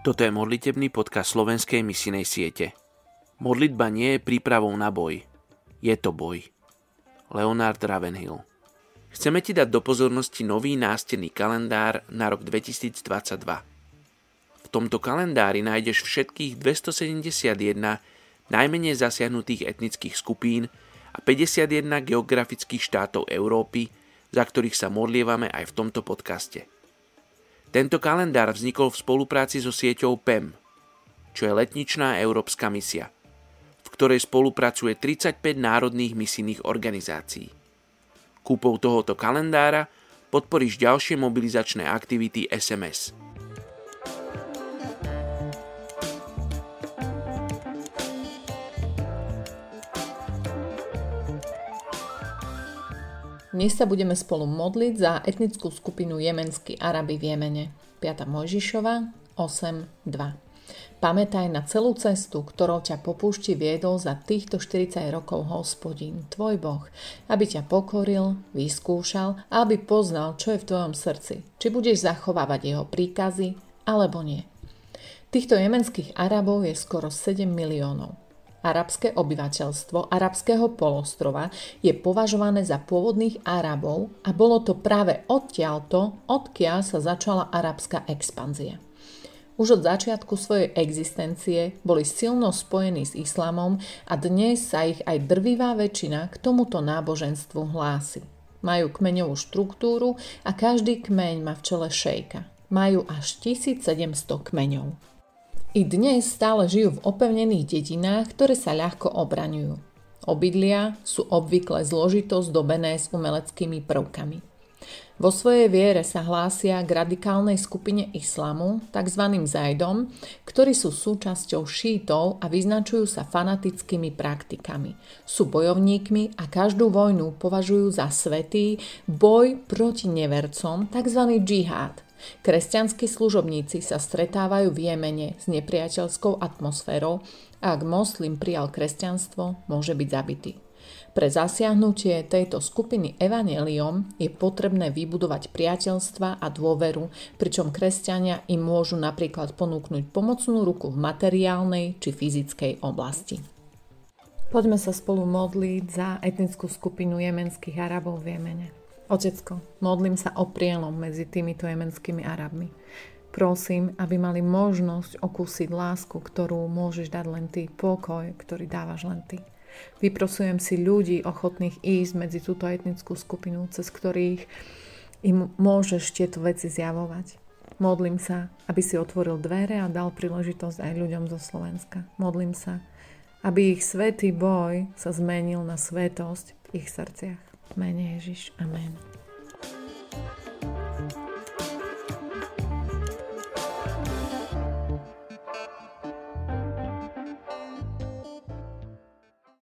Toto je modlitebný podcast slovenskej misinej siete. Modlitba nie je prípravou na boj. Je to boj. Leonard Ravenhill Chceme ti dať do pozornosti nový nástenný kalendár na rok 2022. V tomto kalendári nájdeš všetkých 271 najmenej zasiahnutých etnických skupín a 51 geografických štátov Európy, za ktorých sa modlievame aj v tomto podcaste. Tento kalendár vznikol v spolupráci so sieťou PEM, čo je letničná európska misia, v ktorej spolupracuje 35 národných misijných organizácií. Kúpou tohoto kalendára podporíš ďalšie mobilizačné aktivity SMS. Dnes sa budeme spolu modliť za etnickú skupinu jemenský Araby v Jemene. 5. Mojžišova 8.2 Pamätaj na celú cestu, ktorou ťa po púšti viedol za týchto 40 rokov hospodín, tvoj Boh, aby ťa pokoril, vyskúšal a aby poznal, čo je v tvojom srdci. Či budeš zachovávať jeho príkazy, alebo nie. Týchto jemenských Arabov je skoro 7 miliónov. Arabské obyvateľstvo arabského polostrova je považované za pôvodných Arabov a bolo to práve odtiaľto, odkiaľ sa začala arabská expanzia. Už od začiatku svojej existencie boli silno spojení s islamom a dnes sa ich aj drvivá väčšina k tomuto náboženstvu hlási. Majú kmeňovú štruktúru a každý kmeň má v čele šejka. Majú až 1700 kmeňov. I dnes stále žijú v opevnených dedinách, ktoré sa ľahko obraňujú. Obydlia sú obvykle zložito zdobené s umeleckými prvkami. Vo svojej viere sa hlásia k radikálnej skupine islamu, tzv. zajdom, ktorí sú súčasťou šítov a vyznačujú sa fanatickými praktikami. Sú bojovníkmi a každú vojnu považujú za svetý boj proti nevercom, tzv. džihad – Kresťanskí služobníci sa stretávajú v Jemene s nepriateľskou atmosférou a ak moslim prijal kresťanstvo, môže byť zabitý. Pre zasiahnutie tejto skupiny evaneliom je potrebné vybudovať priateľstva a dôveru, pričom kresťania im môžu napríklad ponúknuť pomocnú ruku v materiálnej či fyzickej oblasti. Poďme sa spolu modliť za etnickú skupinu jemenských Arabov v Jemene. Otecko, modlím sa o prielom medzi týmito jemenskými Arabmi. Prosím, aby mali možnosť okúsiť lásku, ktorú môžeš dať len ty, pokoj, ktorý dávaš len ty. Vyprosujem si ľudí ochotných ísť medzi túto etnickú skupinu, cez ktorých im môžeš tieto veci zjavovať. Modlím sa, aby si otvoril dvere a dal príležitosť aj ľuďom zo Slovenska. Modlím sa, aby ich svetý boj sa zmenil na svetosť v ich srdciach mene Ježiš. Amen.